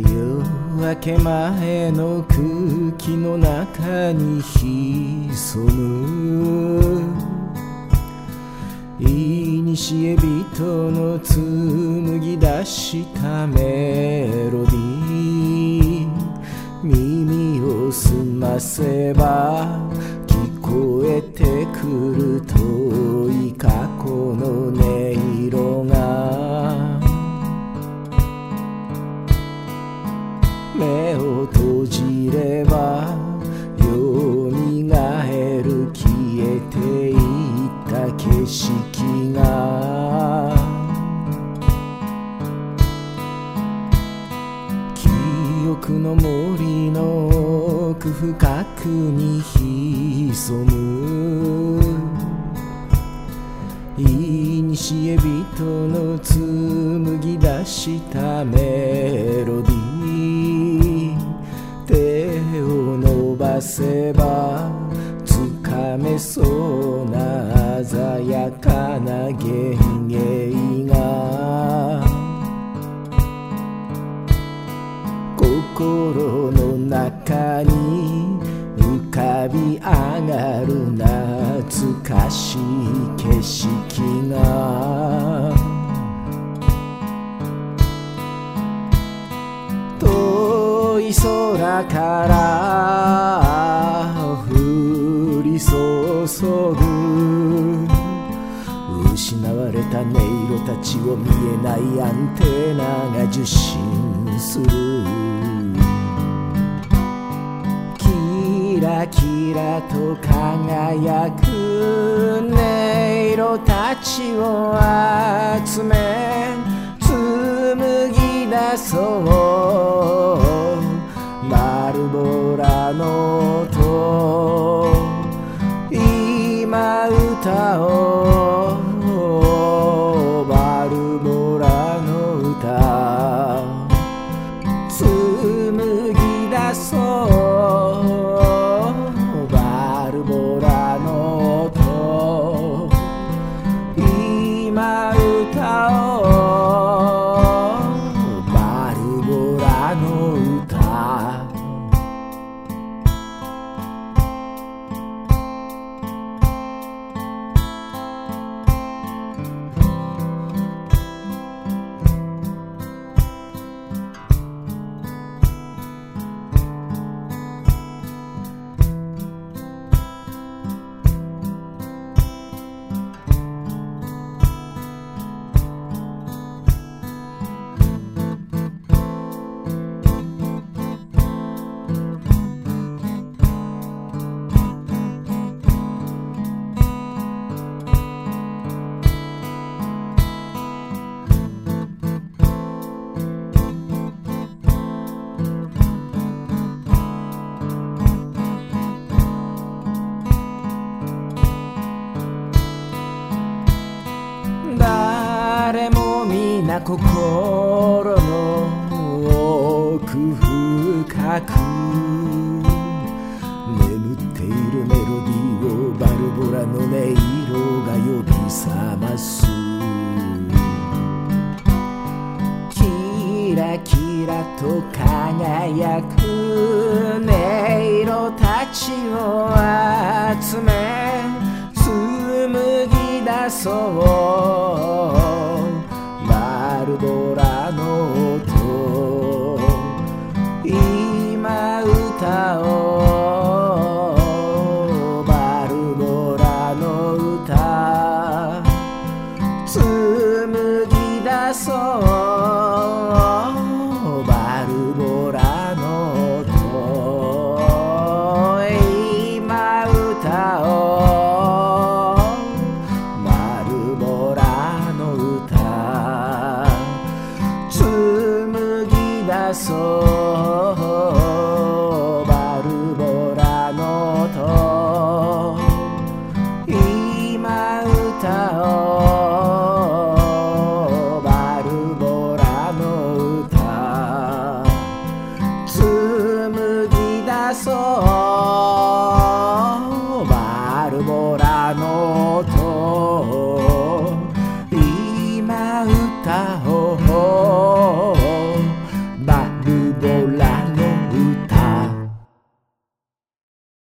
夜明け前の空気の中に潜むいにしえ人の紡ぎ出したメロディー耳を澄ませば聞こえてくる遠い過去の音色が目を閉じればよみがえる消えていった景色が。記憶の森の奥深くに潜む。いにしえ人の紡ぎ出したメせばつかめそうな鮮やかな幻影が。心の中に浮かび上がる懐かしい景色が。遠い空からた音色たちを見えないアンテナが受信する。キラキラと輝く音色たちを集め紡ぎ出そう。誰も皆心の奥深く眠っているメロディーをバルボラの音色が呼び覚ます。キラキラと輝く音色たちを集め紡ぎ出そう。